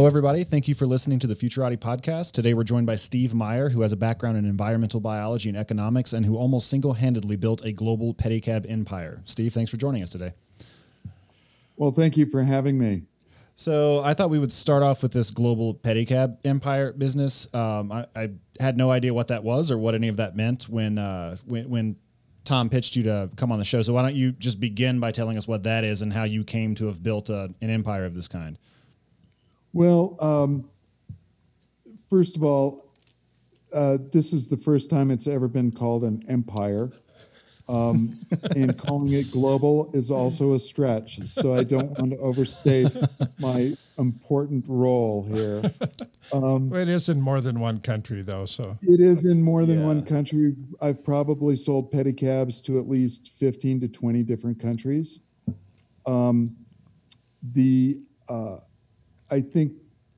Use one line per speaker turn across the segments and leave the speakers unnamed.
Hello, everybody. Thank you for listening to the Futurati podcast. Today, we're joined by Steve Meyer, who has a background in environmental biology and economics and who almost single handedly built a global pedicab empire. Steve, thanks for joining us today.
Well, thank you for having me.
So I thought we would start off with this global pedicab empire business. Um, I, I, had no idea what that was or what any of that meant when uh, when, when Tom pitched you to come on the show. So why don't you just begin by telling us what that is and how you came to have built a, an empire of this kind?
Well, um, first of all, uh, this is the first time it's ever been called an empire. Um, and calling it global is also a stretch. So I don't want to overstate my important role here.
Um, it is in more than one country, though. So
it is in more than yeah. one country. I've probably sold pedicabs to at least 15 to 20 different countries. Um, the uh, I think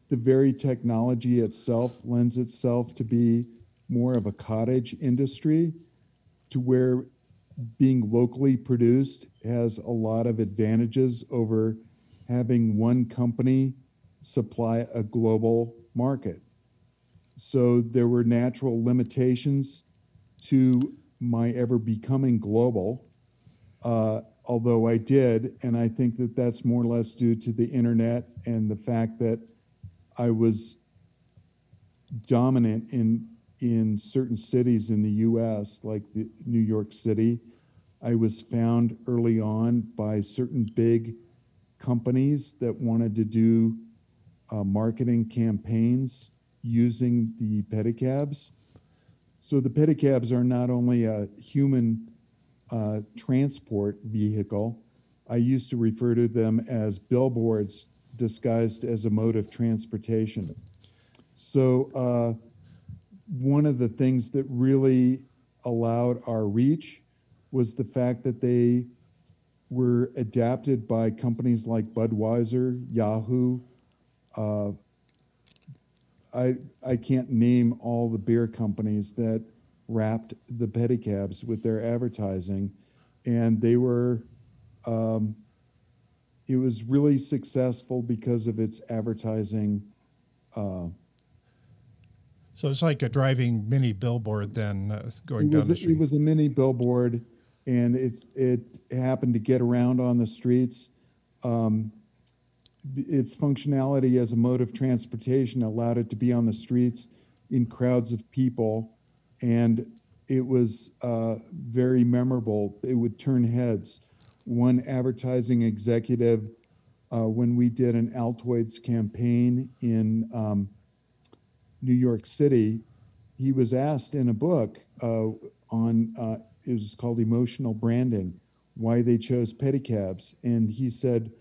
the very technology itself lends itself to be more of a cottage industry to where being locally produced has a lot of advantages over having one company supply a global market. So there were natural limitations to my ever becoming global. Uh, although I did. And I think that that's more or less due to the internet and the fact that I was dominant in in certain cities in the U.S., like the, New York City. I was found early on by certain big companies that wanted to do uh, marketing campaigns using the pedicabs. So the pedicabs are not only a human uh, transport vehicle. I used to refer to them as billboards disguised as a mode of transportation. So, uh, one of the things that really allowed our reach was the fact that they were adapted by companies like Budweiser, Yahoo. Uh, I I can't name all the beer companies that wrapped the pedicabs with their advertising, and they were. Um, it was really successful because of its advertising. Uh,
so it's like a driving mini billboard then uh, going down the street.
It was a mini billboard, and it's it happened to get around on the streets. Um, its functionality as a mode of transportation allowed it to be on the streets in crowds of people and it was uh, very memorable. It would turn heads. One advertising executive, uh, when we did an Altoids campaign in um, New York City, he was asked in a book uh, on uh, it was called emotional branding, why they chose pedicabs, and he said,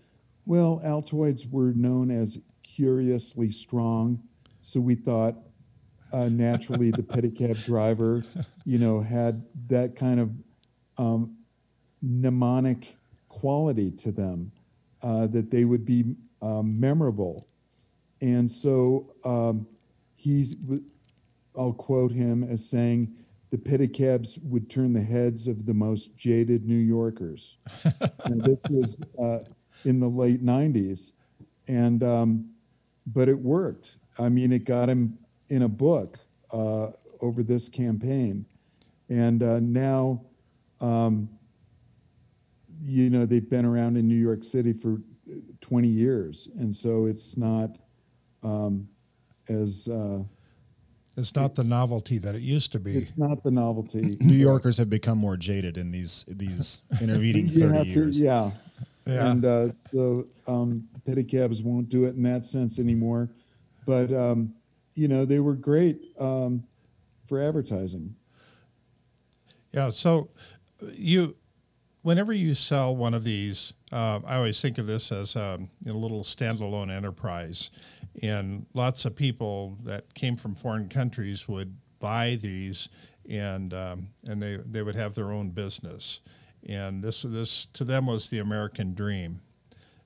"Well, Altoids were known as curiously strong, so we thought uh, naturally the pedicab driver, you know, had that kind of um, mnemonic quality to them uh, that they would be um, memorable. And so um, he's, I'll quote him as saying, the pedicabs would turn the heads of the most jaded New Yorkers. and this was uh, in the late 90s. And, um, but it worked. I mean, it got him in a book uh, over this campaign. And uh, now, um, you know, they've been around in New York City for 20 years. And so it's not um, as. Uh,
it's not the novelty that it used to be.
It's not the novelty.
New Yorkers have become more jaded in these these intervening 30 years.
To, yeah. yeah. And uh, so um, pedicabs won't do it in that sense anymore. But um, you know, they were great um, for advertising.
Yeah. So you, whenever you sell one of these, uh, I always think of this as um, a little standalone enterprise, and lots of people that came from foreign countries would buy these, and um, and they they would have their own business, and this this to them was the American dream.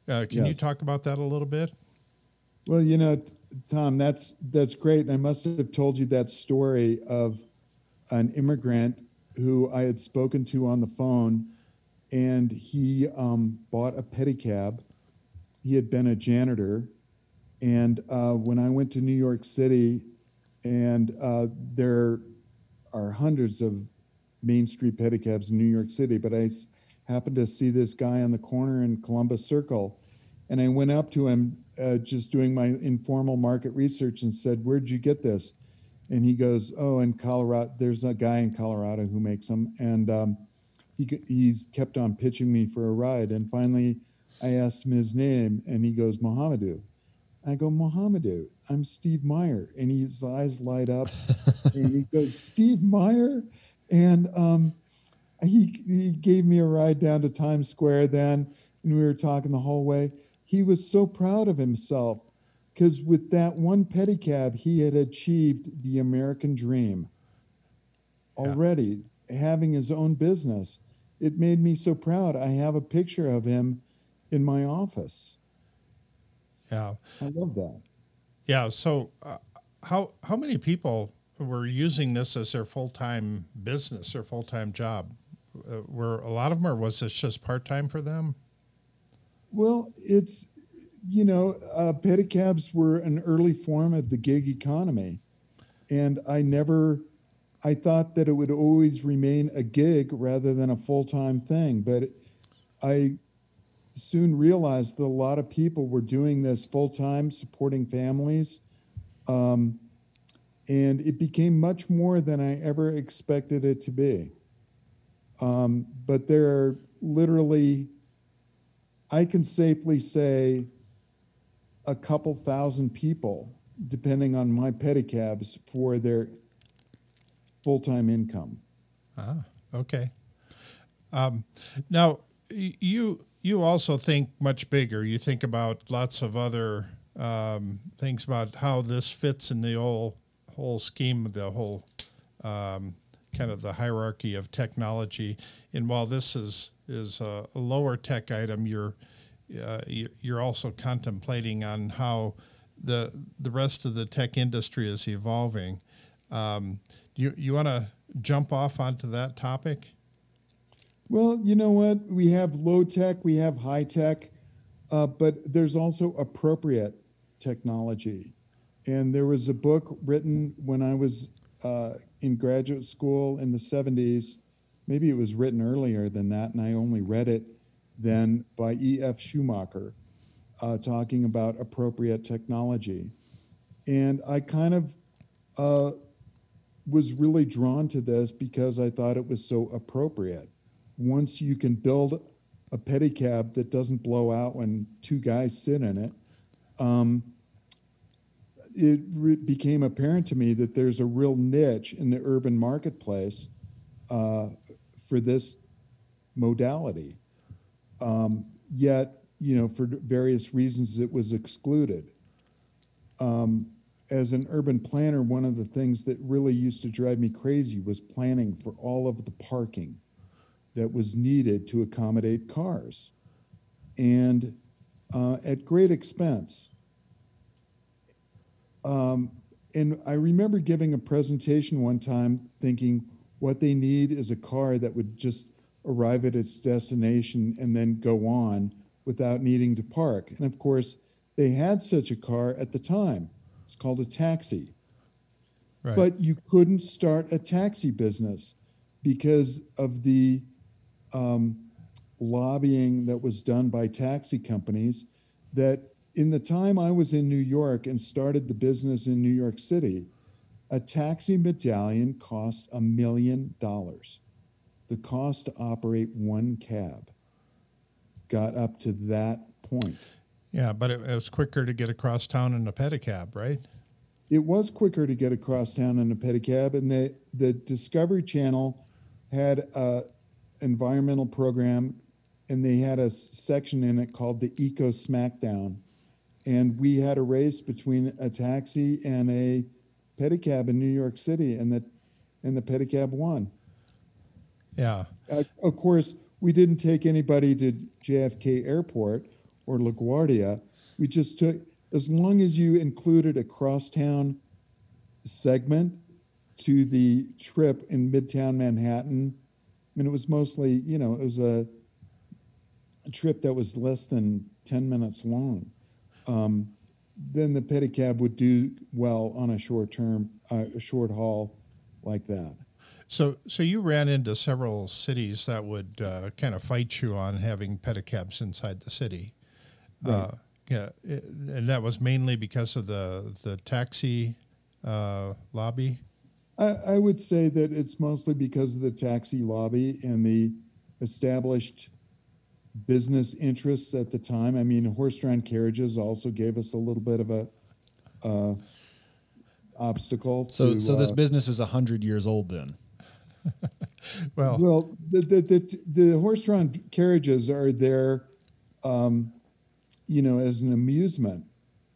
Uh, can you talk about that a little bit?
Well, you know, Tom, that's that's great. And I must have told you that story of an immigrant who I had spoken to on the phone, and he um, bought a pedicab. He had been a janitor, and uh, when I went to New York City, and uh, there are hundreds of Main Street pedicabs in New York City, but I happened to see this guy on the corner in Columbus Circle, and I went up to him, uh, just doing my informal market research, and said, "Where'd you get this?" And he goes, "Oh, in Colorado. There's a guy in Colorado who makes them." And um, he he's kept on pitching me for a ride, and finally, I asked him his name, and he goes, "Mohamedou." I go, Mohamedou, I'm Steve Meyer. And his eyes light up and he goes, Steve Meyer? And um, he, he gave me a ride down to Times Square then, and we were talking the whole way. He was so proud of himself because with that one pedicab, he had achieved the American dream
Yeah.
already, having his own business. It made me so proud. I have a picture of him in my office.
Yeah.
I love that.
Yeah. So, uh, how how many people were using this as their full time business, their full time job? Uh, were a lot of them, or was this just part time for them?
Well, it's, you know, uh, pedicabs were an early form of the gig economy. And I never, I thought that it would always remain a gig rather than a full time thing. But I soon realized that a lot of people were doing this full time, supporting families. Um, and it became much more than I ever expected it to be. Um, but there are literally, I can safely say a couple thousand people, depending on my pedicabs, for their full time income.
Ah, okay. Um, now, you you also think much bigger. You think about lots of other um, things about how this fits in the whole whole scheme, of the whole um, kind of the hierarchy of technology. And while this is is a, lower tech item, you're uh, you- you're also contemplating on how the the rest of the tech industry is evolving. Um, you you want to jump off onto that topic?
Well, you know what? We have low tech, we have high tech, uh, but there's also appropriate technology. And there was a book written when I was uh, in graduate school in the 70s. Maybe it was written earlier than that, and I only read it then by E.F. Schumacher, uh, talking about appropriate technology. And I kind of uh, was really drawn to this because I thought it was so appropriate once you can build a pedicab that doesn't blow out when two guys sit in it, um, it re- became apparent to me that there's a real niche in the urban marketplace uh, for this modality. Um, yet, you know, for various reasons, it was excluded. Um, as an urban planner, one of the things that really used to drive me crazy was planning for all of the parking that was needed to accommodate cars and uh, at great expense. Um, and I remember giving a presentation one time thinking what they need is a car that would just arrive at its destination and then go on without needing to park. And of course, they had such a car at the time. It's called a taxi.
Right.
But you couldn't start a taxi business because of the um, lobbying that was done by taxi companies. That in the time I was in New York and started the business in New York City, a taxi medallion cost a million dollars. The cost to operate one cab got up to that point.
yeah, but it, it was quicker to get across town in a pedicab, right?
it was quicker to get across town in a pedicab, and the the Discovery Channel had a environmental program, and they had a section in it called the Eco Smackdown, and we had a race between a taxi and a pedicab in New York City, and the and the pedicab won.
Yeah.
Uh, of course, we didn't take anybody to JFK Airport or LaGuardia. We just took as long as you included a crosstown segment to the trip in Midtown Manhattan. I mean, it was mostly, you know, it was a, a trip that was less than 10 minutes long. Um, then the pedicab would do well on a short term, uh, a short haul like that.
So, so you ran into several cities that would uh, kind of fight you on having pedicabs inside the city.
Right.
Uh, yeah, it, and that was mainly because of the the taxi uh, lobby.
I, I would say that it's mostly because of the taxi lobby and the established business interests at the time. I mean, horse-drawn carriages also gave us a little bit of a uh, obstacle.
So,
to,
so this
uh,
business is hundred years old then.
Well,
Well, the the the, the horse-drawn carriages are there, um, you know, as an amusement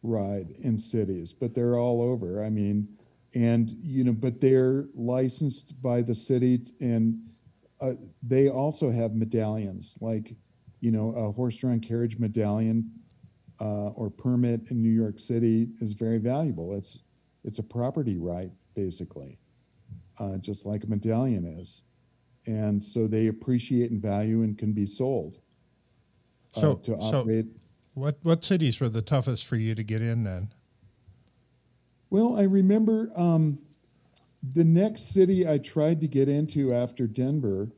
ride in cities, but they're all over. I mean, and you know, but they're licensed by the city, and uh, they also have medallions, like you know, a horse-drawn carriage medallion uh, or permit in New York City is very valuable. It's it's a property right, basically, uh, just like a medallion is and so they appreciate and value and can be sold uh,
So-
to
so- what what cities were the toughest for you to get in then?
Well, I remember um, the next city I tried to get into after Denver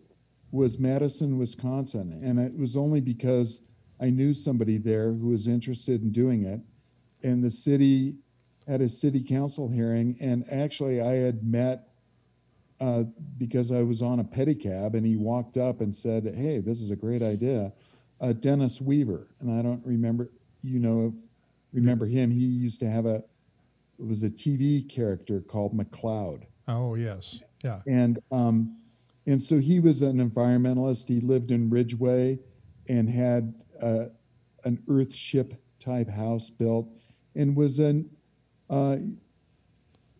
was Madison, Wisconsin, and it was only because I knew somebody there who was interested in doing it, and the city had a city council hearing, and actually I had met. Uh, because I was on a pedicab and he walked up and said, Hey, this is a great idea. Uh, Dennis Weaver. And I don't remember, you know, remember him. He used to have a, it was a TV character called McCloud.
Oh yes, yeah.
And, um, and so he was an environmentalist. He lived in Ridgway and had uh, an Earthship type house built and was an, uh,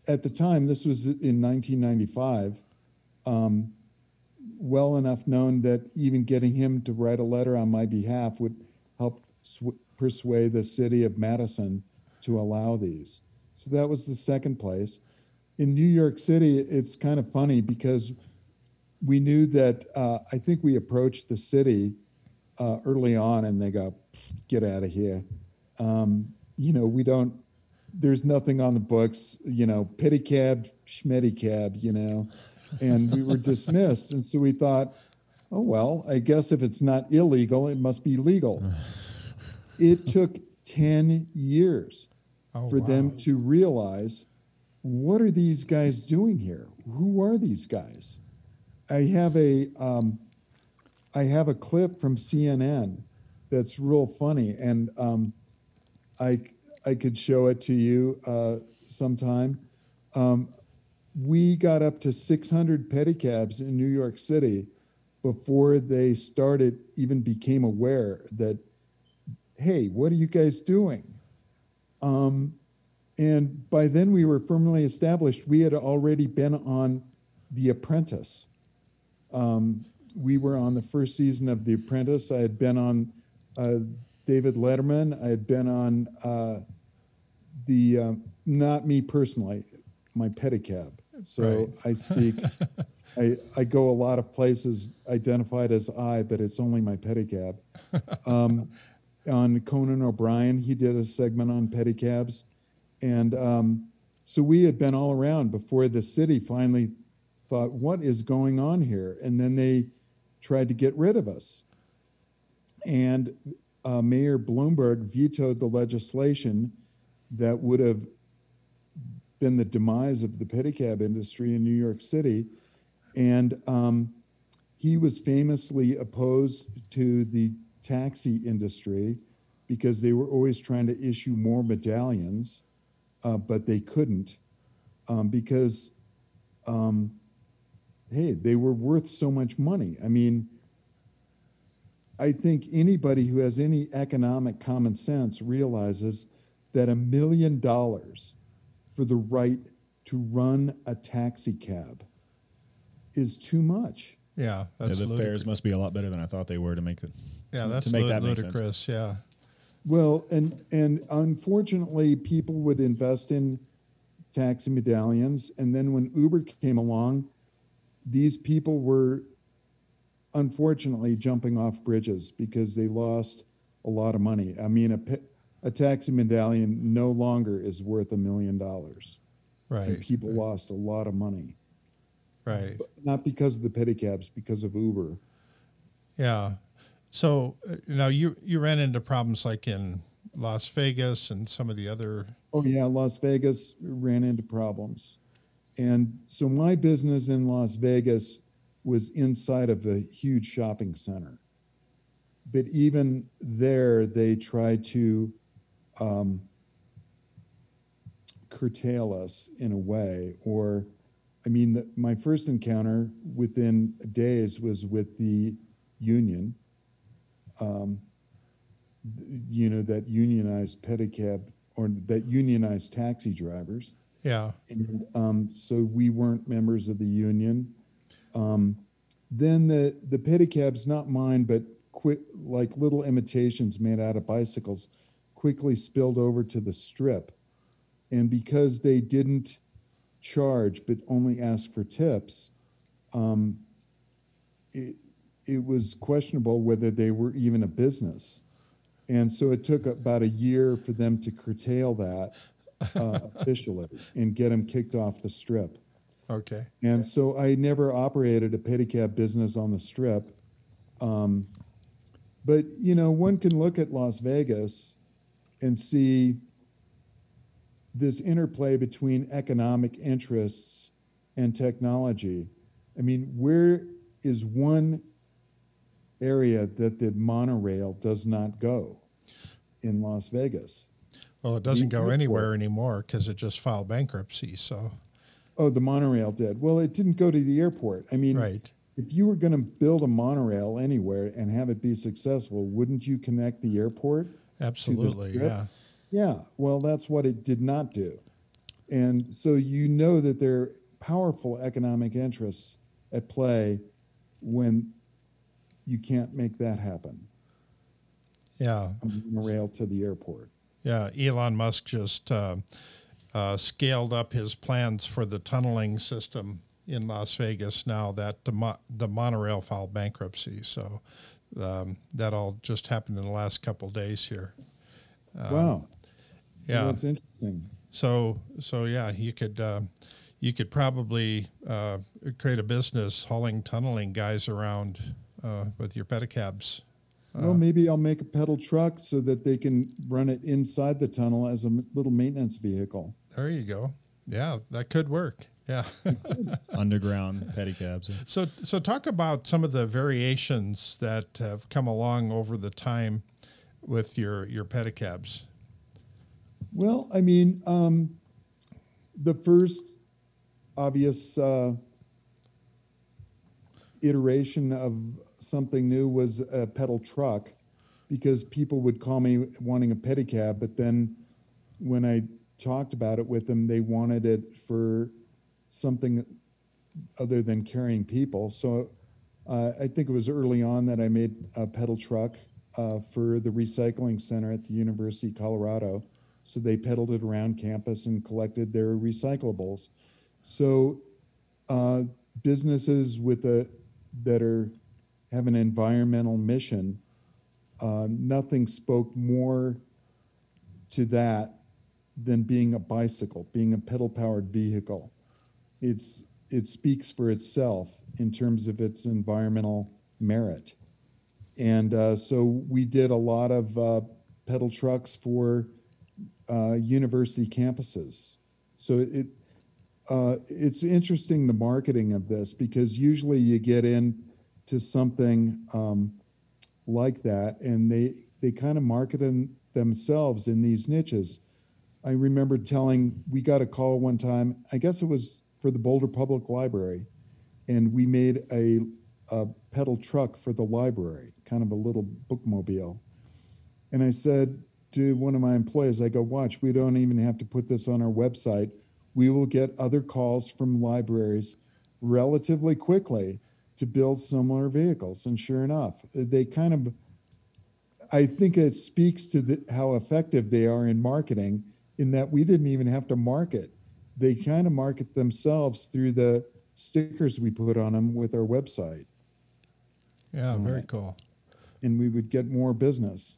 at the time, this was in 1995, um, well enough known that even getting him to write a letter on my behalf would help sw- persuade the city of Madison to allow these. So that was the second place. In New York City, it's kind of funny because we knew that uh, I think we approached the city uh, early on and they go, get out of here. Um, you know, we don't, there's nothing on the books, you know, pedicab, schmedicab, you know, and we were dismissed. And so we thought, oh, well, I guess if it's not illegal, it must be legal. It took 10 years
Oh,
for them to realize what are these guys doing here? Who are these guys? I have a um, I have a clip from CNN that's real funny, and um, I I could show it to you uh, sometime. Um, we got up to 600 pedicabs in New York City before they started even became aware that hey, what are you guys doing? Um, and by then we were firmly established. We had already been on The Apprentice. Um, we were on the first season of The Apprentice. I had been on uh, David Letterman. I had been on uh, the, um, not me personally, my pedicab. So
Right.
I speak, I, I go a lot of places identified as I, but it's only my pedicab. Um, on Conan O'Brien, he did a segment on pedicabs. And um, so we had been all around before the city finally thought, what is going on here? And then they tried to get rid of us. And uh, Mayor Bloomberg vetoed the legislation that would have been the demise of the pedicab industry in New York City. And um, he was famously opposed to the taxi industry because they were always trying to issue more medallions, uh, but they couldn't um, because um, hey, they were worth so much money. I mean, I think anybody who has any economic common sense realizes that a million dollars for the right to run a taxi cab is too much.
Yeah,
Yeah, the
ludicrous.
fares must be a lot better than I thought they were to make it.
Yeah,
to-
that's
to make
lu-
that make sense.
ludicrous. Yeah,
Well, and and unfortunately, people would invest in taxi medallions, and then when Uber came along, these people were unfortunately jumping off bridges because they lost a lot of money. I mean, a a taxi medallion no longer is worth a million dollars, and
right,
people lost a lot of money,
right.
not because of the pedicabs, because of Uber.
Yeah. So uh, now you you ran into problems like in Las Vegas and some of the other.
Oh yeah, Las Vegas ran into problems. And so my business in Las Vegas was inside of a huge shopping center. But even there, they tried to um, curtail us in a way. Or, I mean, the, my first encounter within days was with the union. Um, you know, that unionized pedicab or that unionized taxi drivers.
Yeah.
And um, so we weren't members of the union. Um, then the the pedicabs, not mine, but quick like little imitations made out of bicycles, quickly spilled over to the strip, and because they didn't charge but only asked for tips, um, it it was questionable whether they were even a business, and so it took about a year for them to curtail that uh, officially and get them kicked off the strip.
Okay.
And so I never operated a pedicab business on the strip. Um, but, you know, one can look at Las Vegas and see this interplay between economic interests and technology. I mean, where is one area that the monorail does not go in Las Vegas?
Well, it doesn't go anywhere anymore because it just filed bankruptcy. So
Oh, the monorail did. Well, it didn't go to the airport. I mean,
right.
if you were going to build a monorail anywhere and have it be successful, wouldn't you connect the airport?
Absolutely. Yeah.
Yeah, well, that's what it did not do. And so you know that there are powerful economic interests at play when you can't make that happen.
Yeah.
A monorail to the airport.
Yeah. Elon Musk just uh, uh, scaled up his plans for the tunneling system in Las Vegas now that the, mo- the monorail filed bankruptcy. So um, that all just happened in the last couple days here.
wow.
Yeah.
That's interesting.
So so yeah, you could uh, you could probably uh, create a business hauling tunneling guys around uh, with your pedicabs.
Well, maybe I'll make a pedal truck so that they can run it inside the tunnel as a m- little maintenance vehicle.
There you go. Yeah, that could work. Yeah.
Underground pedicabs.
so so talk about some of the variations that have come along over the time with your your pedicabs.
Well, I mean, um, the first obvious uh, iteration of something new was a pedal truck because people would call me wanting a pedicab, but then when I talked about it with them, they wanted it for something other than carrying people. So uh, I think it was early on that I made a pedal truck uh, for the recycling center at the University of Colorado. So they pedaled it around campus and collected their recyclables. So uh, businesses with a that are have an environmental mission, uh, nothing spoke more to that than being a bicycle, being a pedal-powered vehicle. It's it speaks for itself in terms of its environmental merit. And uh, so we did a lot of uh, pedal trucks for uh, university campuses. So it uh, it's interesting the marketing of this because usually you get into something um, like that and they they kind of market them themselves in these niches. I remember telling we got a call one time. I guess it was for the Boulder Public Library, and we made a, a pedal truck for the library, kind of a little bookmobile. And I said to one of my employees, I go, watch, we don't even have to put this on our website. We will get other calls from libraries relatively quickly to build similar vehicles. And sure enough, they kind of, I think it speaks to the, how effective they are in marketing in that we didn't even have to market. They kind of market themselves through the stickers we put on them with our website.
Yeah, very cool.
And we would get more business.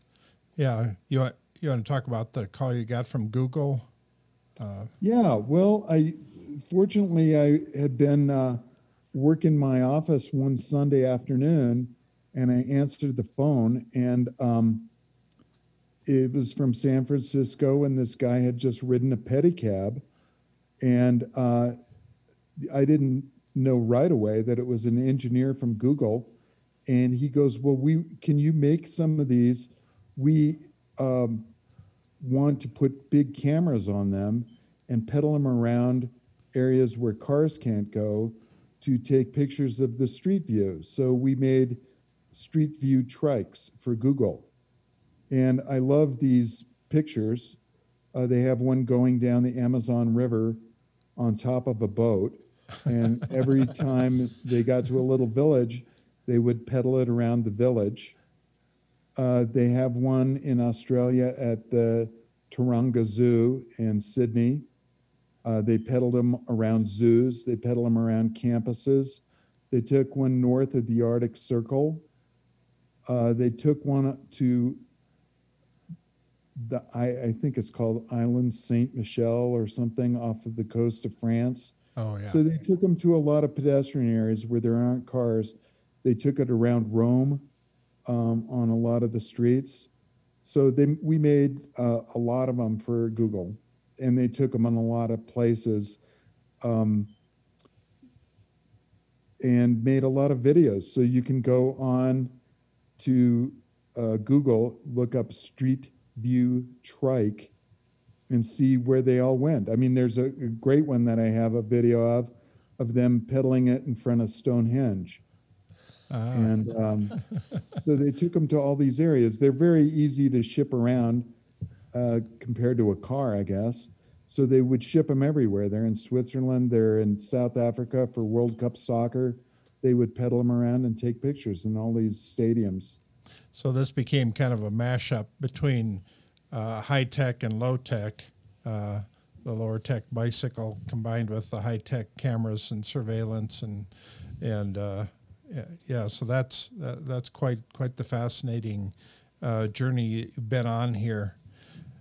Yeah, you want, you want to talk about the call you got from Google?
Uh, yeah, well, I fortunately I had been uh, working my office one Sunday afternoon, and I answered the phone, and um, it was from San Francisco, and this guy had just ridden a pedicab, and uh, I didn't know right away that it was an engineer from Google, and he goes, "Well, we can you make some of these? We um, want to put big cameras on them and pedal them around areas where cars can't go to take pictures of the street view. So we made street view trikes for Google. And I love these pictures. Uh, they have one going down the Amazon River on top of a boat. And every time they got to a little village, they would pedal it around the village. Uh, they have one in Australia at the Taronga Zoo in Sydney. Uh, they pedaled them around zoos. They pedaled them around campuses. They took one north of the Arctic Circle. Uh, they took one to the I, I, think it's called Island Saint Michel or something off of the coast of France.
Oh yeah.
So they took them to a lot of pedestrian areas where there aren't cars. They took it around Rome um, on a lot of the streets. So they, we made uh, a lot of them for Google, and they took them on a lot of places, um, and made a lot of videos. So you can go on to uh, Google, look up Street View Trike, and see where they all went. I mean, there's a, a great one that I have a video of, of them pedaling it in front of Stonehenge. Ah. And um, so they took them to all these areas. They're very easy to ship around uh, compared to a car, I guess. So they would ship them everywhere. They're in Switzerland, they're in South Africa for World Cup soccer. They would pedal them around and take pictures in all these stadiums.
So this became kind of a mashup between uh, high tech and low tech. Uh, the lower tech bicycle combined with the high tech cameras and surveillance and and uh, yeah. So that's that, that's quite quite the fascinating uh, journey you've been on here.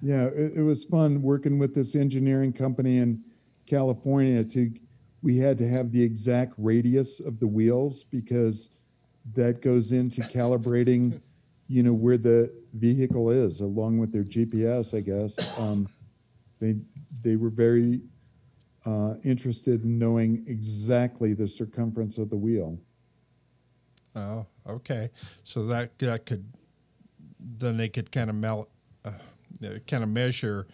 Yeah, it, it, was fun working with this engineering company in California. To we had to have the exact radius of the wheels because that goes into calibrating, you know, where the vehicle is, along with their GPS. I guess um, they they were very uh, interested in knowing exactly the circumference of the wheel.
Oh, okay. So that that could then they could kind of melt, uh, kind of measure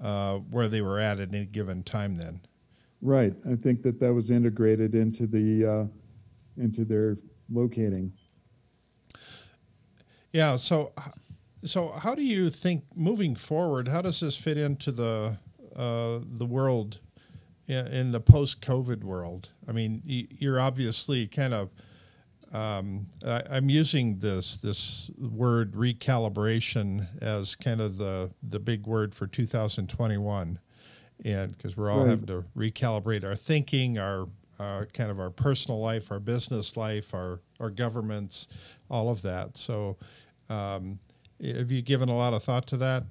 uh, where they were at at any given time. Then,
right. I think that that was integrated into the uh, into their locating.
Yeah. So, so how do you think moving forward? How does this fit into the uh, the world in, in the post COVID world? I mean, you're obviously kind of um, I, am using this this word recalibration as kind of the the big word for 2021, and because we're all right. having to recalibrate our thinking, our uh, kind of our personal life, our business life, our our governments, all of that. So, um, have you given a lot of thought to that?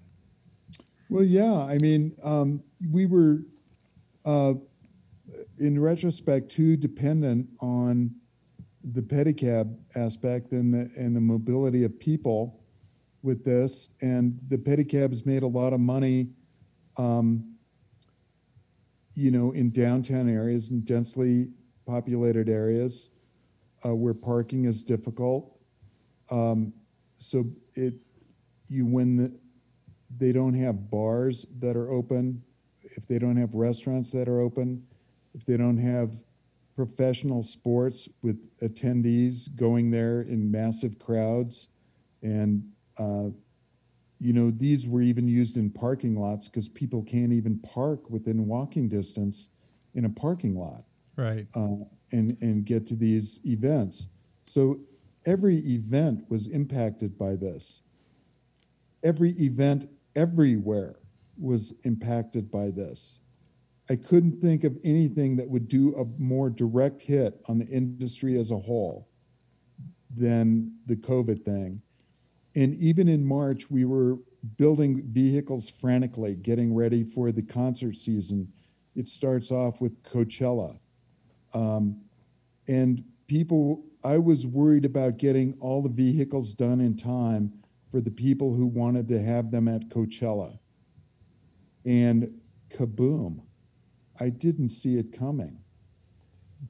Well, yeah. I mean, um, we were, uh, in retrospect, too dependent on the pedicab aspect and the and the mobility of people with this. And the pedicab has made a lot of money, um, you know, in downtown areas and densely populated areas uh, where parking is difficult. Um, so it you when the, they don't have bars that are open, if they don't have restaurants that are open, if they don't have professional sports with attendees going there in massive crowds. And, uh, you know, these were even used in parking lots because people can't even park within walking distance in a parking lot
Right.
uh, and, and get to these events. So every event was impacted by this. Every event everywhere was impacted by this. I couldn't think of anything that would do a more direct hit on the industry as a whole than the COVID thing. And even in March, we were building vehicles frantically, getting ready for the concert season. It starts off with Coachella. Um, and people, I was worried about getting all the vehicles done in time for the people who wanted to have them at Coachella. And kaboom, I didn't see it coming.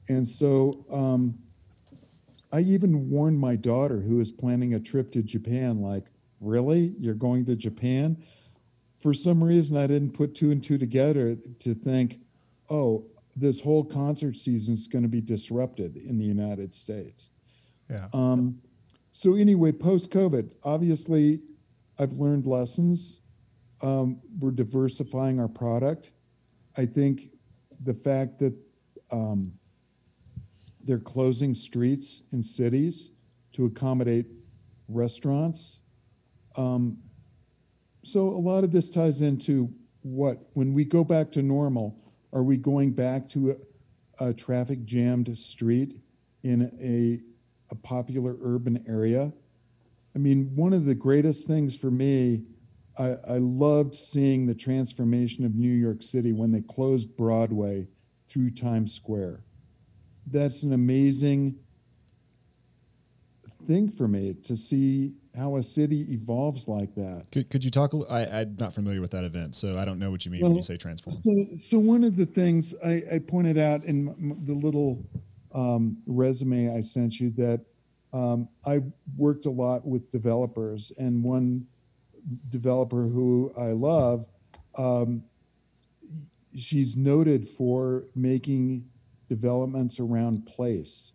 And so um, I even warned my daughter, who is planning a trip to Japan, like, really? You're going to Japan? For some reason, I didn't put two and two together to think, oh, this whole concert season is going to be disrupted in the United States.
Yeah.
Um, so anyway, post COVID, obviously, I've learned lessons. Um, we're diversifying our product. I think the fact that um, they're closing streets in cities to accommodate restaurants. Um, so a lot of this ties into what when we go back to normal, are we going back to a, a traffic jammed street in a a popular urban area. I mean, one of the greatest things for me, I, I, loved seeing the transformation of New York City when they closed Broadway through Times Square. That's an amazing thing for me to see how a city evolves like that.
Could, could you talk? A, I, I'm not familiar with that event, so I don't know what you mean well, when you say transform.
So, so one of the things I, I pointed out in the little um, resume I sent you that um, I worked a lot with developers, and one developer who I love, um, she's noted for making developments around place,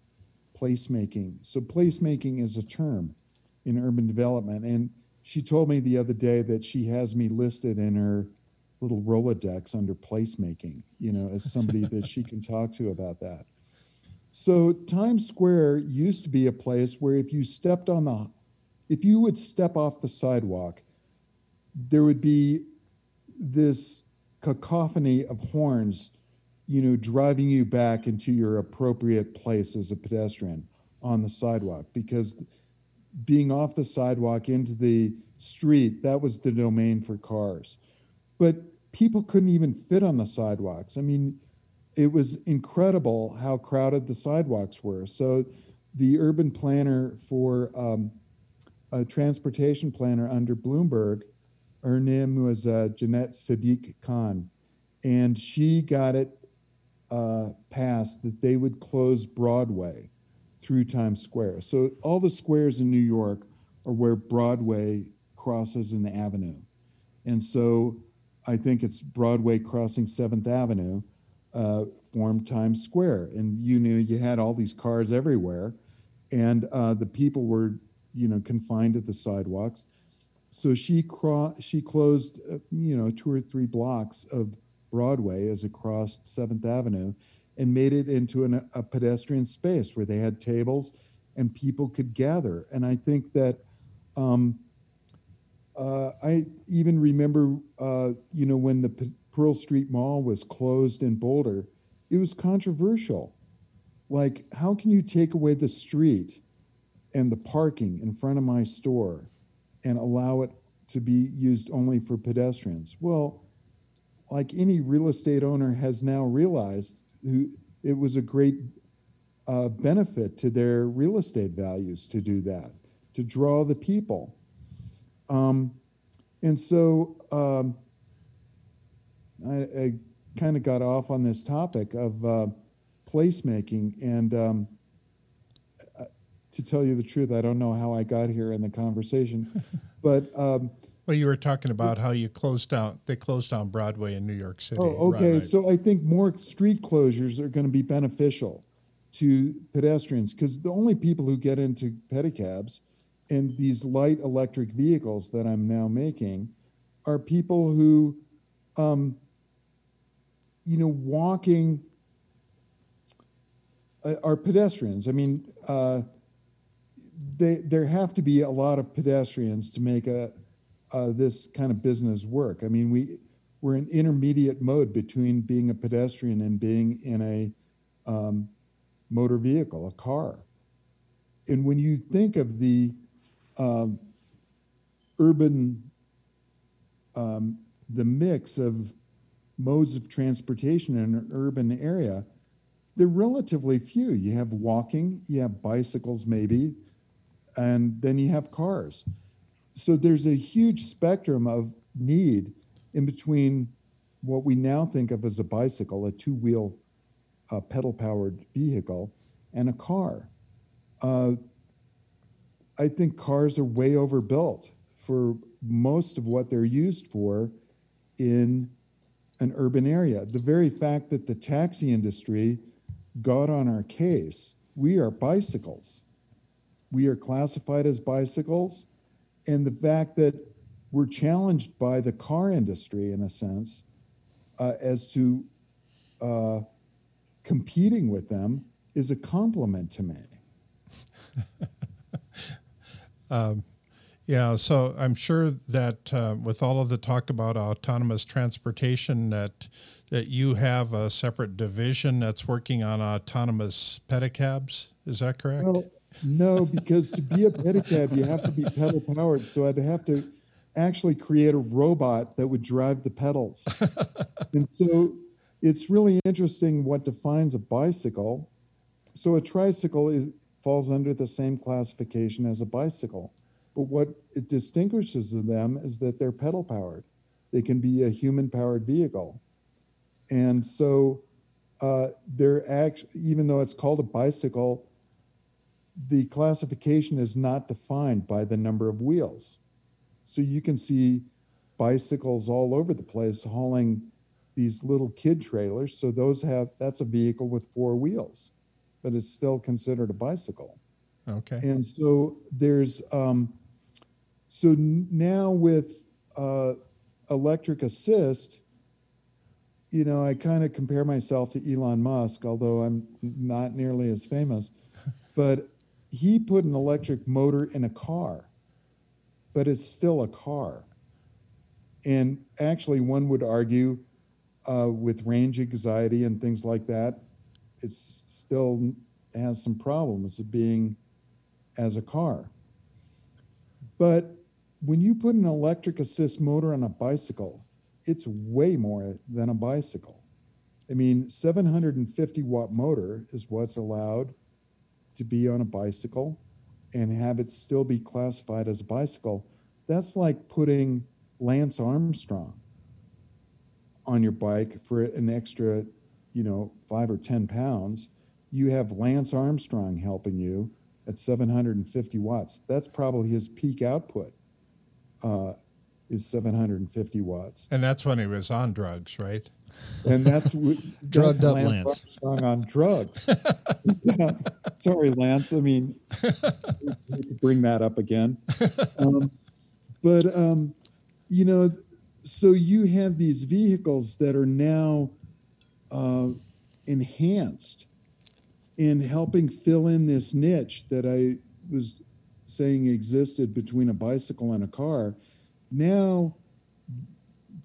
placemaking. So placemaking is a term in urban development, and she told me the other day that she has me listed in her little Rolodex under placemaking, you know, as somebody that she can talk to about that. So Times Square used to be a place where if you stepped on the, if you would step off the sidewalk, there would be this cacophony of horns, you know, driving you back into your appropriate place as a pedestrian on the sidewalk because being off the sidewalk into the street, that was the domain for cars. But people couldn't even fit on the sidewalks. I mean, it was incredible how crowded the sidewalks were. So the urban planner for um, a transportation planner under Bloomberg, her name was uh, Janette Sadik-Khan, and she got it uh, passed that they would close Broadway through Times Square. So all the squares in New York are where Broadway crosses an avenue. And so I think it's Broadway crossing 7th Avenue uh, formed Times Square. And you knew you had all these cars everywhere, and uh, the people were, you know, confined to the sidewalks. So she cro- she closed, uh, you know, two or three blocks of Broadway as it crossed Seventh Avenue, and made it into an, a pedestrian space where they had tables and people could gather. And I think that. Um, uh, I even remember, uh, you know, when the Pearl Street Mall was closed in Boulder, it was controversial. Like, how can you take away the street and the parking in front of my store and allow it to be used only for pedestrians? Well, like any real estate owner has now realized, it was a great uh, benefit to their real estate values to do that, to draw the people. Um, and so um, I, I kind of got off on this topic of uh, placemaking. And um, to tell you the truth, I don't know how I got here in the conversation, but. Um,
well, you were talking about how you closed down. They closed down Broadway in New York City.
Oh, okay. Right. So I think more street closures are going to be beneficial to pedestrians because the only people who get into pedicabs and these light electric vehicles that I'm now making are people who, um, you know, walking uh, are pedestrians. I mean, uh, they, there have to be a lot of pedestrians to make a, uh, this kind of business work. I mean, we we're in intermediate mode between being a pedestrian and being in a um, motor vehicle, a car. And when you think of the um, urban, um, the mix of modes of transportation in an urban area, they're relatively few. You have walking, you have bicycles, maybe, and then you have cars. So there's a huge spectrum of need in between what we now think of as a bicycle, a two wheel uh, pedal powered vehicle, and a car. Uh, I think cars are way overbuilt for most of what they're used for in an urban area. The very fact that the taxi industry got on our case, we are bicycles. We are classified as bicycles. And the fact that we're challenged by the car industry, in a sense, uh, as to uh, competing with them is a compliment to me.
um, yeah, so I'm sure that uh, with all of the talk about autonomous transportation, that that you have a separate division that's working on autonomous pedicabs. Is that correct?
Well, no, because to be a pedicab, you have to be pedal powered. So I'd have to actually create a robot that would drive the pedals. and so it's really interesting what defines a bicycle. So a tricycle is, falls under the same classification as a bicycle. But what it distinguishes them is that they're pedal powered. They can be a human powered vehicle. And so uh, they're actually, even though it's called a bicycle, the classification is not defined by the number of wheels. So you can see bicycles all over the place hauling these little kid trailers. So those have that's a vehicle with four wheels, but it's still considered a bicycle.
Okay.
And so there's um, so now with uh, electric assist, you know, I kind of compare myself to Elon Musk, although I'm not nearly as famous. But he put an electric motor in a car but it's still a car. And actually, one would argue uh, with range anxiety and things like that, it still has some problems of being as a car. But when you put an electric assist motor on a bicycle, it's way more than a bicycle. I mean, 750 watt motor is what's allowed to be on a bicycle and have it still be classified as a bicycle, that's like putting Lance Armstrong on your bike for an extra, you know, five or 10 pounds. You have Lance Armstrong helping you at 750 watts. That's probably his peak output. Uh, is 750 watts.
And that's when he was on drugs, right?
And that's,
drugged up Lance, Lance.
Armstrong on drugs. Sorry, Lance. I mean, to bring that up again. Um, but um, you know, so you have these vehicles that are now uh, enhanced in helping fill in this niche that I was saying existed between a bicycle and a car. Now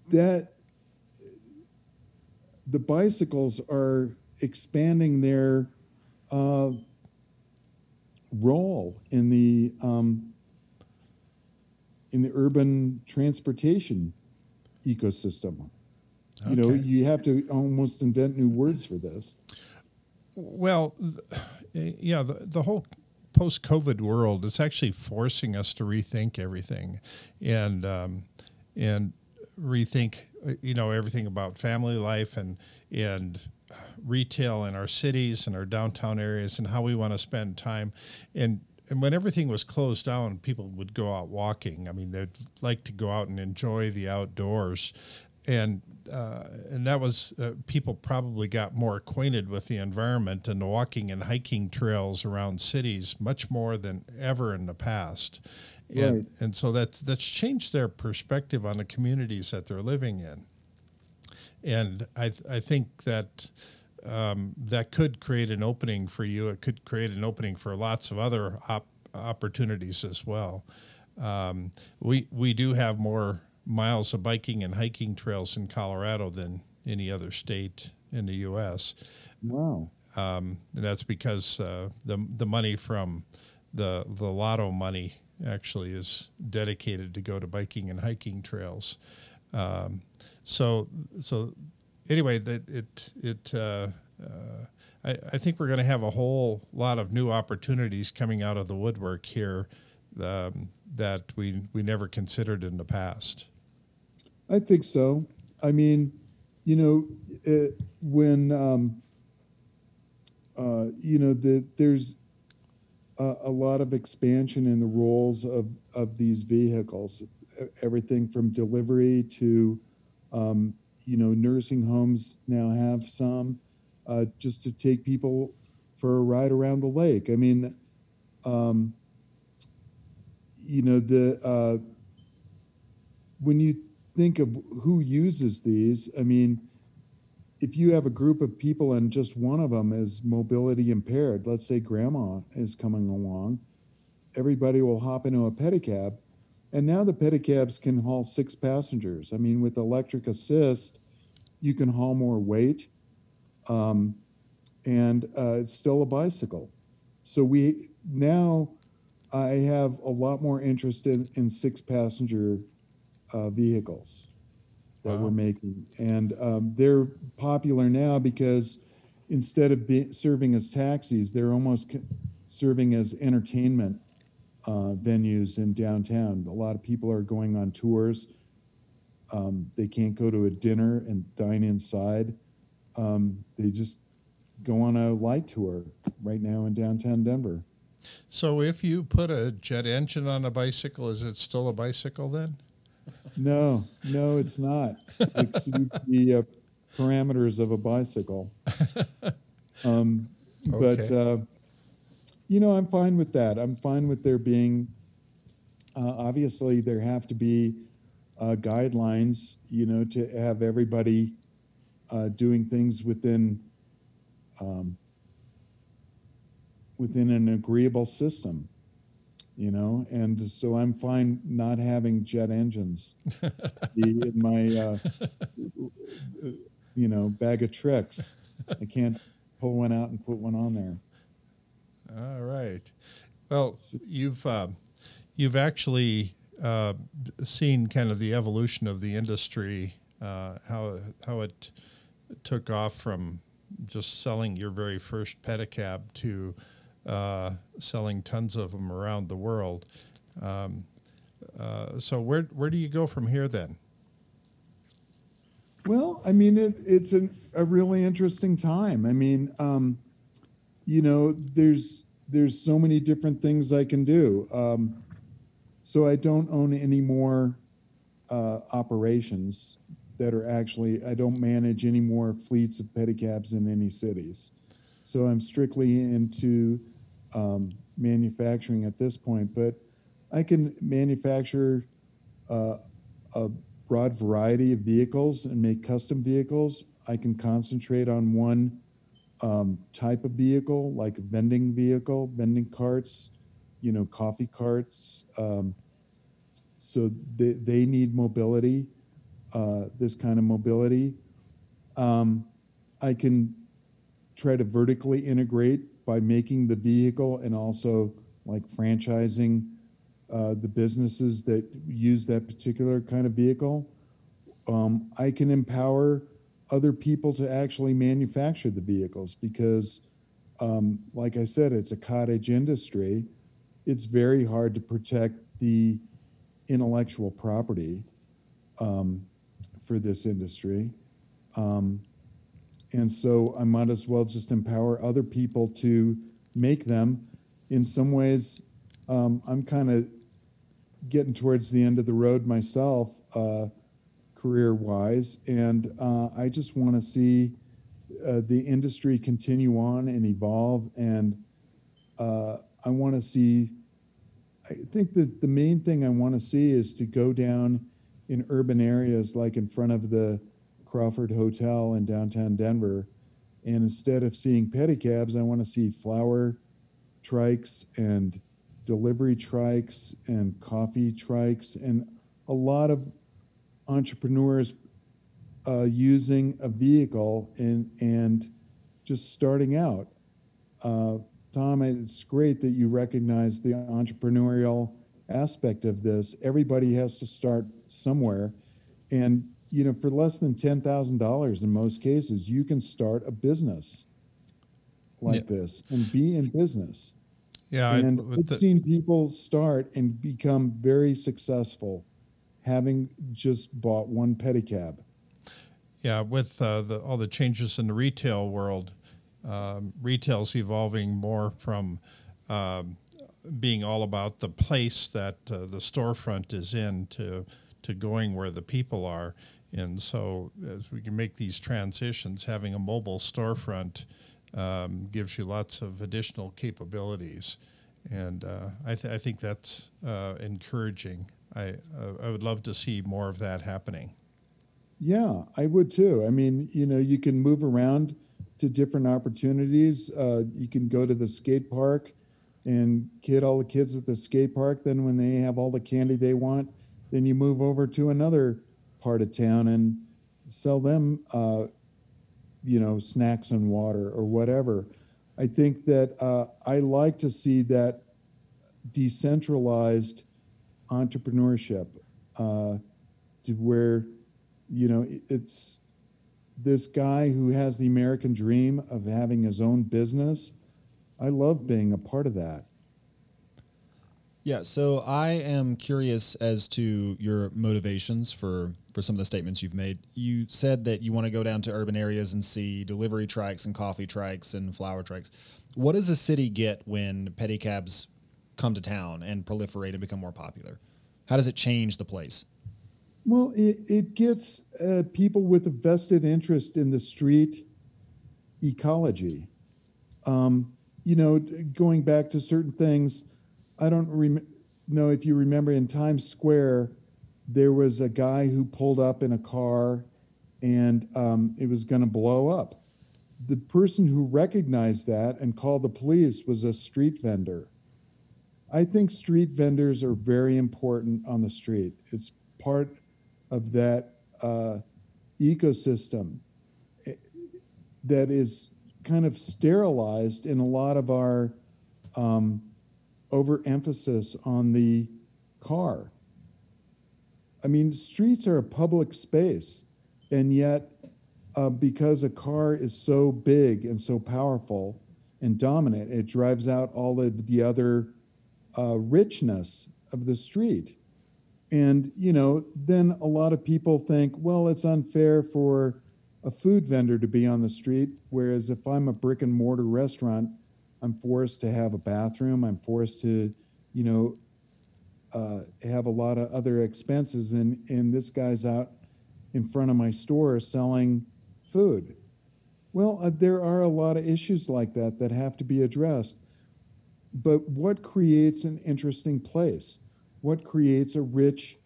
that the bicycles are expanding their uh, role in the um, in the urban transportation ecosystem. Okay. You know, you have to almost invent new words for this.
Well, yeah, the, the whole post COVID world is actually forcing us to rethink everything and, um, and rethink, you know, everything about family life and, and retail in our cities and our downtown areas and how we want to spend time. And and when everything was closed down, people would go out walking. I mean, they'd like to go out and enjoy the outdoors. and uh, and that was uh, people probably got more acquainted with the environment and the walking and hiking trails around cities much more than ever in the past, and
Right.
and so that's that's changed their perspective on the communities that they're living in, and I I think that. Um, that could create an opening for you. It could create an opening for lots of other op- opportunities as well. Um, we we do have more miles of biking and hiking trails in Colorado than any other state in the U.S.
Wow.
Um, and that's because uh, the the money from the the lotto money actually is dedicated to go to biking and hiking trails. Um, so so anyway, that it it. Uh, uh, I, I think we're going to have a whole lot of new opportunities coming out of the woodwork here um, that we we never considered in the past.
I think so. I mean, you know, it, when um, uh, you know the there's a, lot of expansion in the roles of of these vehicles, everything from delivery to, um, you know, nursing homes now have some, uh, just to take people for a ride around the lake. I mean, um, you know the. Uh, when you think of who uses these, I mean, if you have a group of people and just one of them is mobility impaired, let's say grandma is coming along, everybody will hop into a pedicab. And now the pedicabs can haul six passengers. I mean, with electric assist, you can haul more weight. Um, and uh, it's still a bicycle. So we now I have a lot more interest in, in six passenger uh, vehicles that
Wow.
we're making, and um, they're popular now because instead of be, serving as taxis, they're almost c- serving as entertainment uh, venues in downtown. A lot of people are going on tours. Um, they can't go to a dinner and dine inside. Um, they just go on a light tour right now in downtown Denver.
So if you put a jet engine on a bicycle, is it still a bicycle then?
No, no, it's not. It exceeds the uh, parameters of a bicycle. Um, But, uh, you know, I'm fine with that. I'm fine with there being, uh, obviously, there have to be uh, guidelines, you know, to have everybody uh, doing things within um, within an agreeable system, you know, and so I'm fine not having jet engines in my, uh, you know, bag of tricks. I can't pull one out and put one on there.
All right. Well, you've uh, you've actually uh, seen kind of the evolution of the industry, uh, how how it took off from just selling your very first pedicab to uh, selling tons of them around the world. Um, uh, so where where do you go from here then?
Well, I mean, it, it's an, a really interesting time. I mean, um, you know, there's there's so many different things I can do. Um, so I don't own any more uh, operations that are actually. I don't manage any more fleets of pedicabs in any cities. So I'm strictly into um, manufacturing at this point. But I can manufacture uh, a broad variety of vehicles and make custom vehicles. I can concentrate on one um, type of vehicle, like a vending vehicle, vending carts, you know, coffee carts. Um, so they, they need mobility, uh, this kind of mobility. Um, I can try to vertically integrate by making the vehicle and also like franchising uh, the businesses that use that particular kind of vehicle. Um, I can empower other people to actually manufacture the vehicles because, um, like I said, it's a cottage industry. It's very hard to protect the intellectual property um, for this industry. And so I might as well just empower other people to make them. In some ways, um, I'm kind of getting towards the end of the road myself, uh, career wise, and uh, I just want to see uh, the industry continue on and evolve. And uh, I want to see. I think that the main thing I want to see is to go down in urban areas, like in front of the Crawford Hotel in downtown Denver, and instead of seeing pedicabs, I want to see flower trikes and delivery trikes and coffee trikes and a lot of entrepreneurs uh, using a vehicle and and just starting out. Uh, Tom, it's great that you recognize the entrepreneurial aspect of this. Everybody has to start somewhere, and you know, for less than ten thousand dollars in most cases, you can start a business like yeah. this and be in business.
Yeah,
and I, have seen people start and become very successful, having just bought one pedicab.
Yeah, with uh, the, all the changes in the retail world, um, retail's evolving more from um, being all about the place that uh, the storefront is in to to going where the people are. And so, as we can make these transitions, having a mobile storefront um, gives you lots of additional capabilities. And uh, I, th- I, think that's uh, encouraging. I, uh, I would love to see more of that happening.
Yeah, I would too. I mean, you know, you can move around to different opportunities. Uh, you can go to the skate park and kid all the kids at the skate park. Then, when they have all the candy they want, then you move over to another part of town and sell them, uh, you know, snacks and water or whatever. I think that uh, I like to see that decentralized entrepreneurship uh, where, you know, it's this guy who has the American dream of having his own business. I love being a part of that.
Yeah, so I am curious as to your motivations for for some of the statements you've made. You said that you want to go down to urban areas and see delivery trikes and coffee trikes and flower trikes. What does the city get when pedicabs come to town and proliferate and become more popular? How does it change the place?
Well, it, it gets uh, people with a vested interest in the street ecology. Um, you know, going back to certain things I don't rem- know if you remember in Times Square, there was a guy who pulled up in a car and um, it was going to blow up. The person who recognized that and called the police was a street vendor. I think street vendors are very important on the street. It's part of that uh, ecosystem eh, that is kind of sterilized in a lot of our um, overemphasis on the car. I mean, streets are a public space, and yet, uh, because a car is so big and so powerful and dominant, it drives out all of the other uh, richness of the street. And, you know, then a lot of people think, well, it's unfair for a food vendor to be on the street, whereas if I'm a brick and mortar restaurant, I'm forced to have a bathroom. I'm forced to, you know, uh, have a lot of other expenses. And, and this guy's out in front of my store selling food. Well, uh, there are a lot of issues like that that have to be addressed. But what creates an interesting place? What creates a rich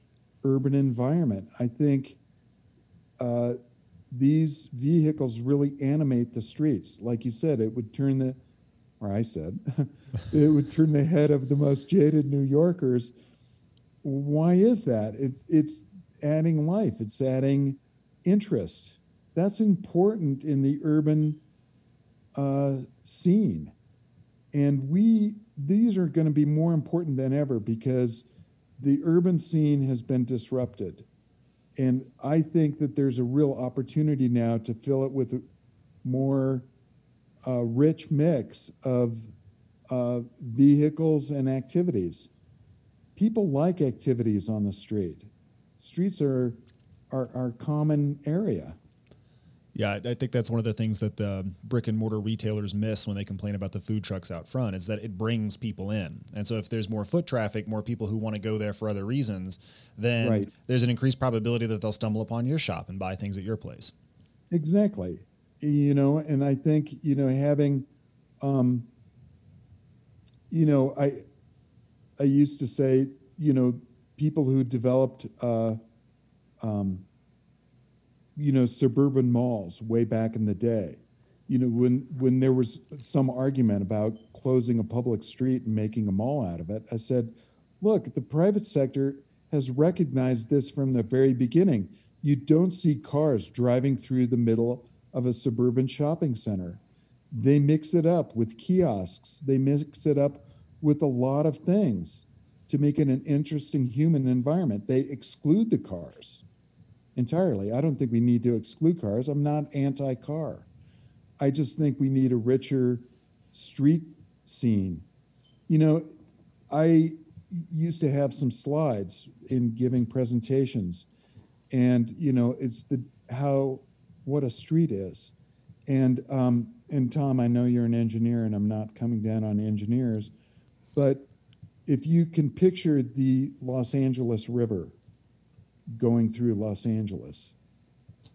urban environment? I think uh, these vehicles really animate the streets. Like you said, it would turn the or I said, it would turn the head of the most jaded New Yorkers. Why is that? It's, it's adding life, it's adding interest. That's important in the urban uh, scene. And we, these are going to be more important than ever because the urban scene has been disrupted. And I think that there's a real opportunity now to fill it with a more a rich mix of uh, vehicles and activities. People like activities on the street. Streets are our, our common area.
Yeah, I think that's one of the things that the brick and mortar retailers miss when they complain about the food trucks out front is that it brings people in. And so if there's more foot traffic, more people who want to go there for other reasons, then
Right.
there's an increased probability that they'll stumble upon your shop and buy things at your place.
Exactly. You know, and I think, you know, having, um, you know, I, I used to say, you know, people who developed, uh, um, you know, suburban malls way back in the day, you know, when, when there was some argument about closing a public street and making a mall out of it, I said, look, the private sector has recognized this from the very beginning. You don't see cars driving through the middle of a suburban shopping center. They mix it up with kiosks, they mix it up with a lot of things to make it an interesting human environment. They exclude the cars entirely. I don't think we need to exclude cars. I'm not anti car. I just think we need a richer street scene. You know, I used to have some slides in giving presentations, and you know, it's the how what a street is. And um, and Tom, I know you're an engineer, and I'm not coming down on engineers, but if you can picture the Los Angeles River going through Los Angeles,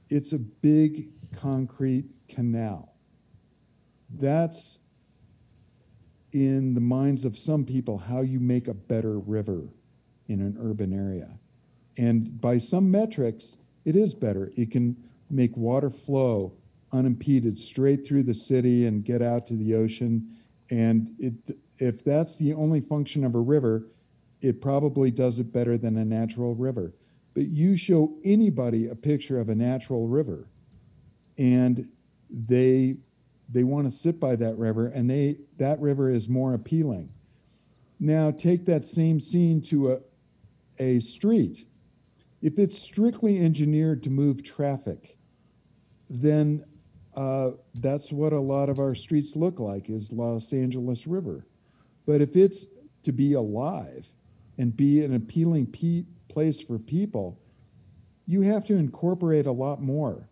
it's a big concrete canal. That's in the minds of some people how you make a better river in an urban area. And by some metrics, it is better. It can make water flow unimpeded straight through the city and get out to the ocean. And it, if that's the only function of a river, it probably does it better than a natural river. But you show anybody a picture of a natural river, and they they want to sit by that river, and they that river is more appealing. Now take that same scene to a a street. If it's strictly engineered to move traffic, then uh, that's what a lot of our streets look like is Los Angeles River. But if it's to be alive and be an appealing pe- place for people, you have to incorporate a lot more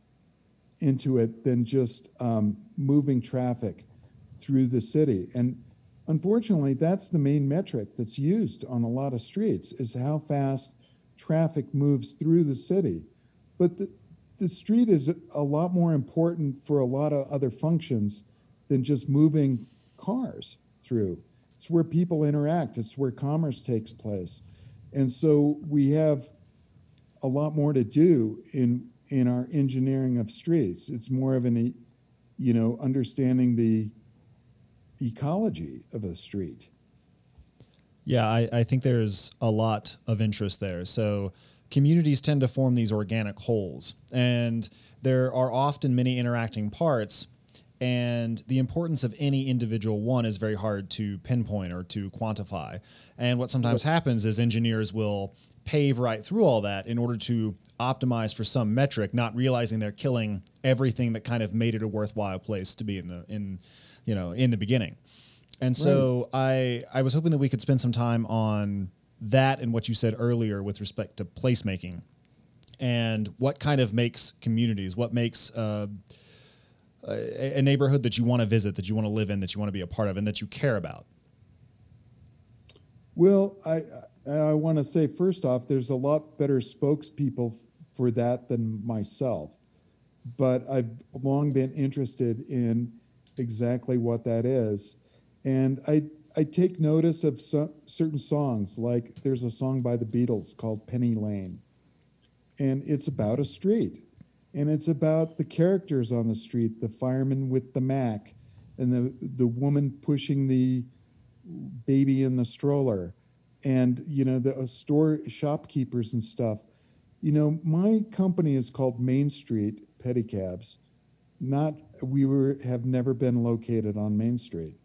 into it than just um, moving traffic through the city. And unfortunately, that's the main metric that's used on a lot of streets is how fast traffic moves through the city. But the, the street is a lot more important for a lot of other functions than just moving cars through. It's where people interact, it's where commerce takes place. And so we have a lot more to do in in our engineering of streets. It's more of an you know understanding the ecology of a street.
Yeah, I, I think there's a lot of interest there. So communities tend to form these organic wholes, and there are often many interacting parts. And the importance of any individual one is very hard to pinpoint or to quantify. And what sometimes happens is engineers will pave right through all that in order to optimize for some metric, not realizing they're killing everything that kind of made it a worthwhile place to be in the in you know in the beginning. And so I I was hoping that we could spend some time on that and what you said earlier with respect to placemaking and what kind of makes communities, what makes uh, a, a neighborhood that you want to visit, that you want to live in, that you want to be a part of, and that you care about.
Well, I I want to say first off, there's a lot better spokespeople for that than myself, but I've long been interested in exactly what that is, and I I take notice of some, certain songs. Like there's a song by the Beatles called Penny Lane, and it's about a street, and it's about the characters on the street, the fireman with the Mac, and the the woman pushing the baby in the stroller. And you know the uh, store shopkeepers and stuff. You know my company is called main street pedicabs. Not we were have never been located on main street.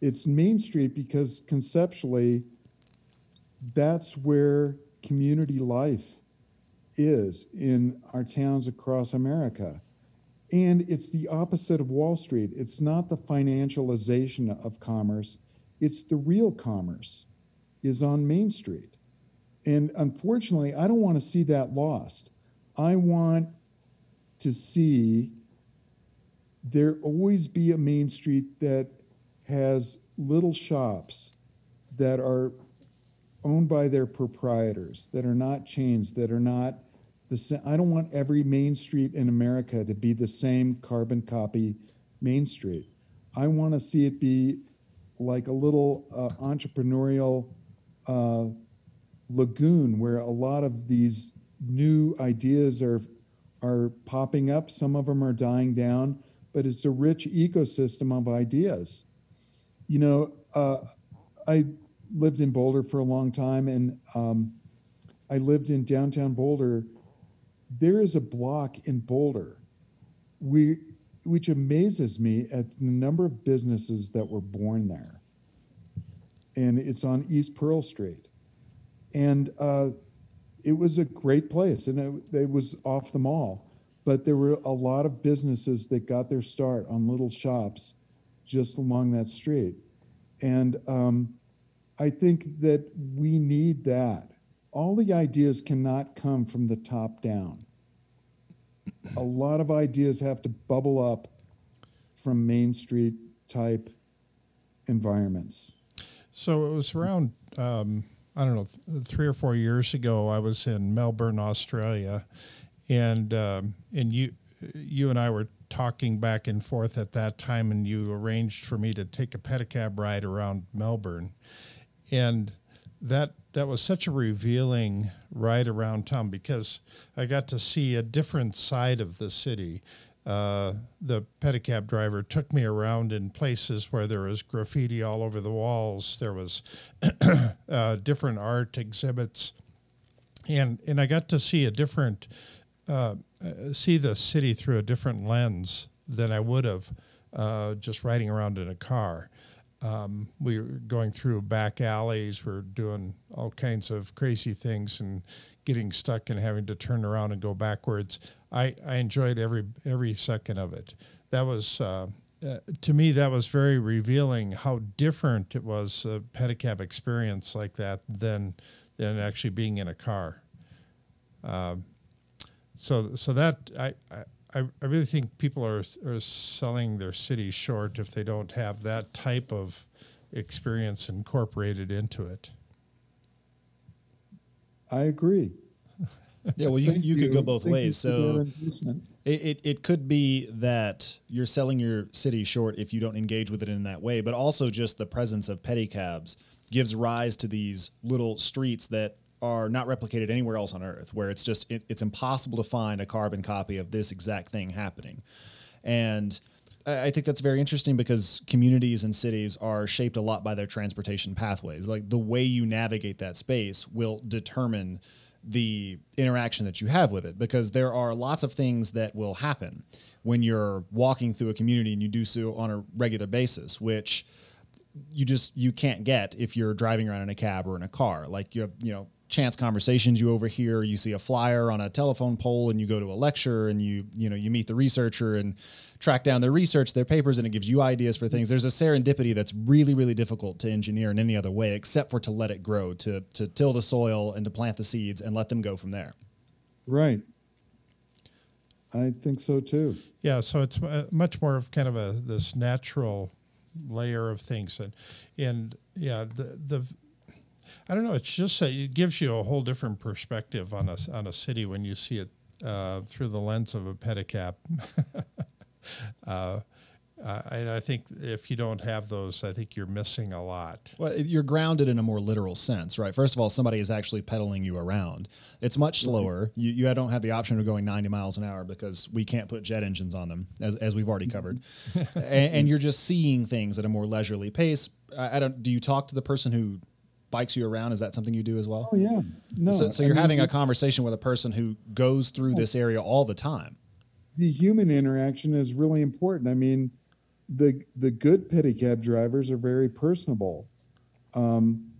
It's main street because conceptually that's where community life is in our towns across america and it's the opposite of wall street it's not the financialization of commerce it's the real commerce is on Main Street. And unfortunately, I don't want to see that lost. I want to see there always be a main street that has little shops that are owned by their proprietors, that are not chains, that are not the. I don't want every main street in America to be the same carbon copy main street. I want to see it be like a little uh, entrepreneurial uh, lagoon where a lot of these new ideas are are popping up. Some of them are dying down, but it's a rich ecosystem of ideas. You know, uh, I lived in Boulder for a long time, and um, I lived in downtown Boulder. There is a block in Boulder, we, which amazes me at the number of businesses that were born there. And it's on East Pearl Street. And uh, it was a great place, and it, it was off the mall. But there were a lot of businesses that got their start on little shops just along that street. And um, I think that we need that. All the ideas cannot come from the top down. A lot of ideas have to bubble up from Main Street type environments.
So it was around, um, I don't know, th- three or four years ago. I was in Melbourne, Australia, and um, and you you and I were talking back and forth at that time, and you arranged for me to take a pedicab ride around Melbourne, and that that was such a revealing ride around town because I got to see a different side of the city. Uh, the pedicab driver took me around in places where there was graffiti all over the walls. There was uh, different art exhibits, and and I got to see a different uh, see the city through a different lens than I would have uh, just riding around in a car. Um, we were going through back alleys. We're doing all kinds of crazy things and getting stuck and having to turn around and go backwards. I, I enjoyed every every second of it. That was uh, uh, to me that was very revealing how different it was a pedicab experience like that than than actually being in a car. Um, so so that I, I I really think people are are selling their city short if they don't have that type of experience incorporated into it.
I agree.
Yeah, well, you,
Thank
you could go both
Thank
ways. So it, it, it could be that you're selling your city short if you don't engage with it in that way, but also just the presence of pedicabs gives rise to these little streets that are not replicated anywhere else on earth, where it's just it, it's impossible to find a carbon copy of this exact thing happening. And I think that's very interesting because communities and cities are shaped a lot by their transportation pathways. Like the way you navigate that space will determine the interaction that you have with it because there are lots of things that will happen when you're walking through a community and you do so on a regular basis, which you just you can't get if you're driving around in a cab or in a car. Like you you know, chance conversations you overhear, you see a flyer on a telephone pole and you go to a lecture and you, you know, you meet the researcher and track down their research, their papers, and it gives you ideas for things. There's a serendipity that's really, really difficult to engineer in any other way except for to let it grow, to to till the soil and to plant the seeds and let them go from there.
Right. I think so too.
Yeah, so it's uh, much more of kind of a this natural layer of things, and and yeah, the the I don't know. It's just a, it gives you a whole different perspective on a on a city when you see it uh, through the lens of a pedicab. uh, uh, and I think if you don't have those, I think you're missing a lot.
Well, you're grounded in a more literal sense, right? First of all, somebody is actually pedaling you around. It's much slower. You, you don't have the option of going 90 miles an hour because we can't put jet engines on them, as, as we've already covered. and, and you're just seeing things at a more leisurely pace. I, I don't. Do you talk to the person who bikes you around? Is that something you do as well?
Oh yeah. No.
So, so you're
mean,
having a conversation with a person who goes through this area all the time.
the human interaction is really important. I mean, the the good pedicab drivers are very personable. Um,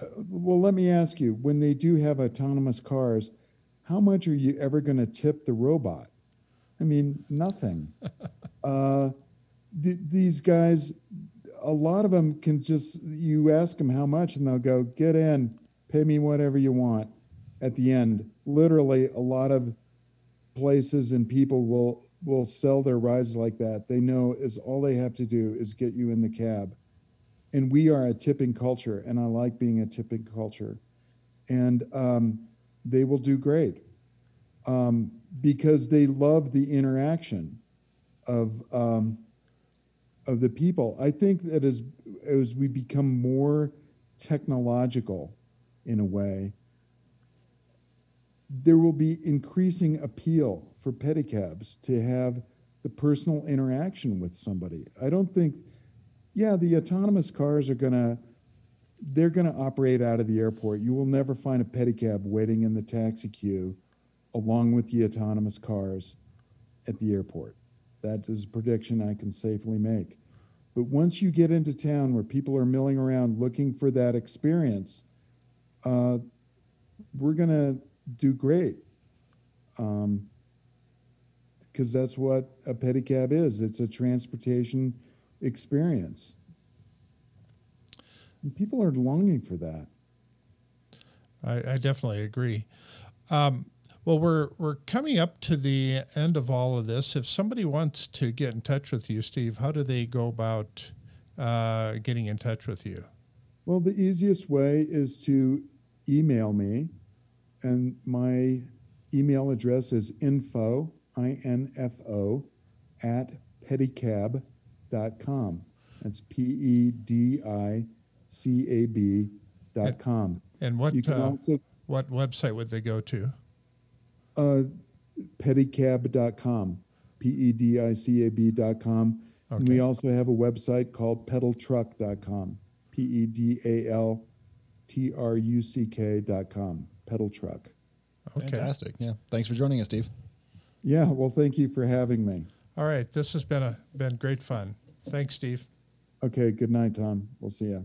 uh, well, let me ask you: when they do have autonomous cars, how much are you ever going to tip the robot? I mean, nothing. uh, th- these guys, a lot of them can just you ask them how much, and they'll go, "Get in, pay me whatever you want." At the end, literally, a lot of places and people will will sell their rides like that. They know is all they have to do is get you in the cab. And we are a tipping culture, and I like being a tipping culture. And um, they will do great um, because they love the interaction of um, of the people. I think that as as we become more technological, in a way, there will be increasing appeal for pedicabs to have the personal interaction with somebody. I don't think, yeah, the autonomous cars are gonna they're gonna operate out of the airport. You will never find a pedicab waiting in the taxi queue along with the autonomous cars at the airport. That is a prediction I can safely make. But once you get into town where people are milling around looking for that experience, uh, we're going to do great. Um, because that's what a pedicab is it's a transportation experience. And people are longing for that.
I, I definitely agree. Um, well, we're we're coming up to the end of all of this. If somebody wants to get in touch with you, Steve, how do they go about uh, getting in touch with you?
Well, the easiest way is to email me, and my email address is info i n f o at pedicab.com. That's p e d i c a b dot com.
And what uh,
also
what website would they go to?
Uh, pedicab.com, P E D I C A B.com. And we also have a website called pedaltruck.com, P E D A L T R U C K.com, pedal truck.
Okay.
Fantastic. Yeah. Thanks for joining us, Steve.
Yeah, well, thank you for having me.
All right. This has been a been great fun. Thanks, Steve.
Okay, good night, Tom. We'll see you.